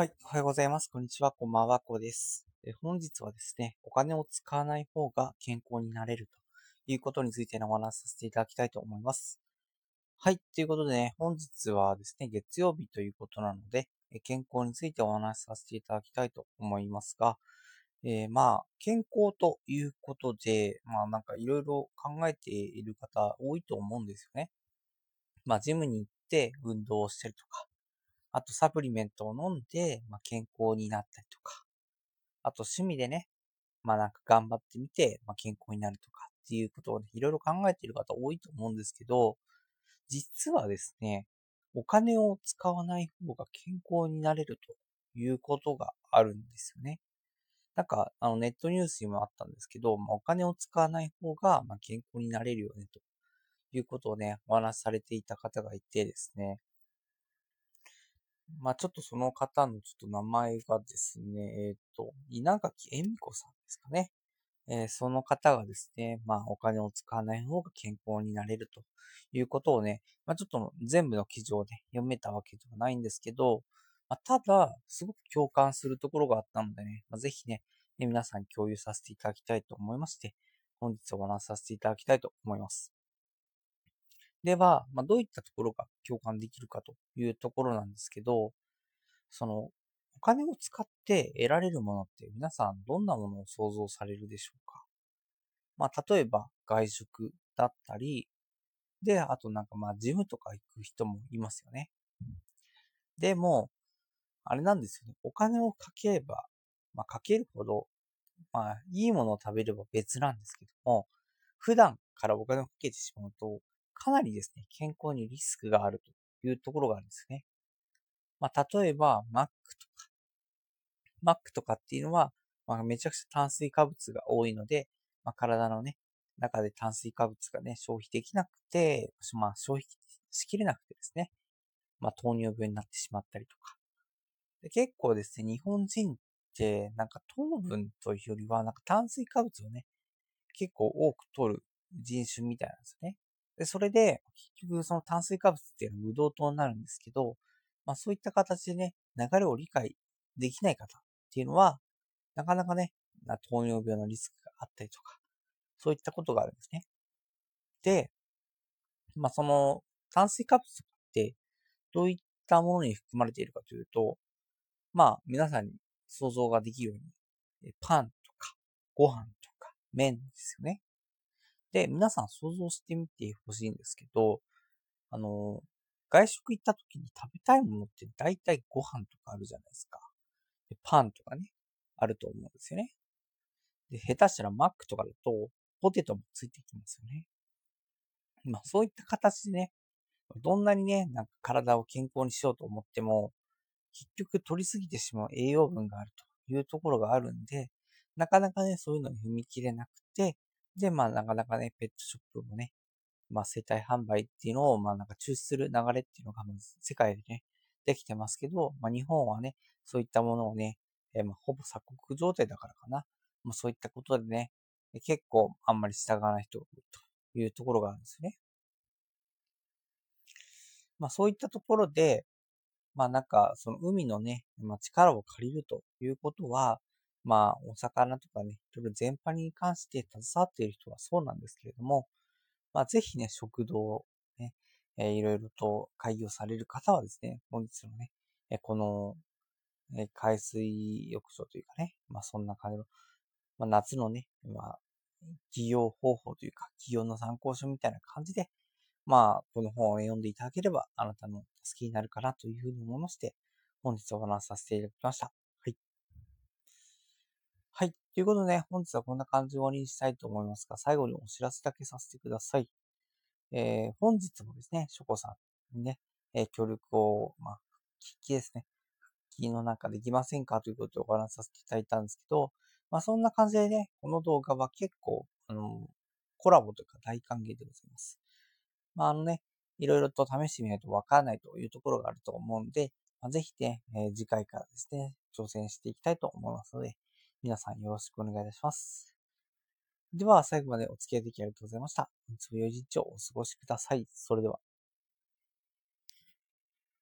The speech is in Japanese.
はい。おはようございます。こんにちは。こんばんは。こです。本日はですね、お金を使わない方が健康になれるということについてのお話しさせていただきたいと思います。はい。ということでね、本日はですね、月曜日ということなので、健康についてお話しさせていただきたいと思いますが、えー、まあ、健康ということで、まあなんかいろいろ考えている方多いと思うんですよね。まあ、ジムに行って運動をしてるとか、あとサプリメントを飲んで、まあ、健康になったりとか、あと趣味でね、まあなんか頑張ってみて、まあ、健康になるとかっていうことをね、いろいろ考えている方多いと思うんですけど、実はですね、お金を使わない方が健康になれるということがあるんですよね。なんか、あの、ネットニュースにもあったんですけど、まあ、お金を使わない方が、まあ健康になれるよね、ということをね、お話しされていた方がいてですね、まあちょっとその方のちょっと名前がですね、えっ、ー、と、稲垣恵美子さんですかね。えー、その方がですね、まあお金を使わない方が健康になれるということをね、まあちょっと全部の記事をね、読めたわけではないんですけど、まあ、ただ、すごく共感するところがあったのでね、まあ、ぜひね、皆さんに共有させていただきたいと思いまして、本日お話しさせていただきたいと思います。では、まあ、どういったところが共感できるかというところなんですけど、その、お金を使って得られるものって皆さんどんなものを想像されるでしょうか？まあ、例えば外食だったり、で、あとなんかまあ、ジムとか行く人もいますよね。でも、あれなんですよね。お金をかければ、まあ、かけるほど、まあ、いいものを食べれば別なんですけども、普段からお金をかけてしまうと、かなりですね、健康にリスクがあるというところがあるんですね。まあ、例えば、マックとか。マックとかっていうのは、まあ、めちゃくちゃ炭水化物が多いので、まあ、体のね、中で炭水化物がね、消費できなくて、まあ、消費しきれなくてですね、まあ、糖尿病になってしまったりとか。で結構ですね、日本人って、なんか糖分というよりは、なんか炭水化物をね、結構多く取る人種みたいなんですよね。で、それで、結局その炭水化物っていうのは無動糖になるんですけど、まあそういった形でね、流れを理解できない方っていうのは、なかなかね、糖尿病のリスクがあったりとか、そういったことがあるんですね。で、まあその炭水化物って、どういったものに含まれているかというと、まあ皆さんに想像ができるように、パンとか、ご飯とか、麺ですよね。で、皆さん想像してみてほしいんですけど、あの、外食行った時に食べたいものって大体ご飯とかあるじゃないですか。でパンとかね、あると思うんですよね。で、下手したらマックとかだと、ポテトもついてきますよね。まあそういった形でね、どんなにね、なんか体を健康にしようと思っても、結局取りすぎてしまう栄養分があるというところがあるんで、なかなかね、そういうのに踏み切れなくて、で、まあ、なかなかね、ペットショップもね、まあ、生体販売っていうのを、まあ、なんか中止する流れっていうのが、まず世界でね、できてますけど、まあ、日本はね、そういったものをね、えー、まあ、ほぼ鎖国状態だからかな。まあ、そういったことでね、結構あんまり従わない人というところがあるんですね。まあ、そういったところで、まあなんか、その海のね、まあ、力を借りるということは、まあ、お魚とかね、いろいろ全般に関して携わっている人はそうなんですけれども、まあ、ぜひね、食堂、ね、えー、いろいろと開業される方はですね、本日のね、えー、この、えー、海水浴場というかね、まあ、そんな感じの、まあ、夏のね、まあ、企業方法というか、企業の参考書みたいな感じで、まあ、この本を読んでいただければ、あなたの助けになるかなというふうに思いまして、本日お話しさせていただきました。ということでね、本日はこんな感じで終わりにしたいと思いますが、最後にお知らせだけさせてください。えー、本日もですね、ショコさんにね、えー、協力を、まあ、復帰ですね。復帰の中できませんか？ということでお話しさせていただいたんですけど、まあ、そんな感じでね、この動画は結構、あの、コラボというか大歓迎でございます。まあ、あのね、いろいろと試してみないとわからないというところがあると思うんで、まあ、ぜひね、えー、次回からですね、挑戦していきたいと思いますので、皆さんよろしくお願いいたします。では、最後までお付き合いできありがとうございました。本日も良い一日をお過ごしください。それでは。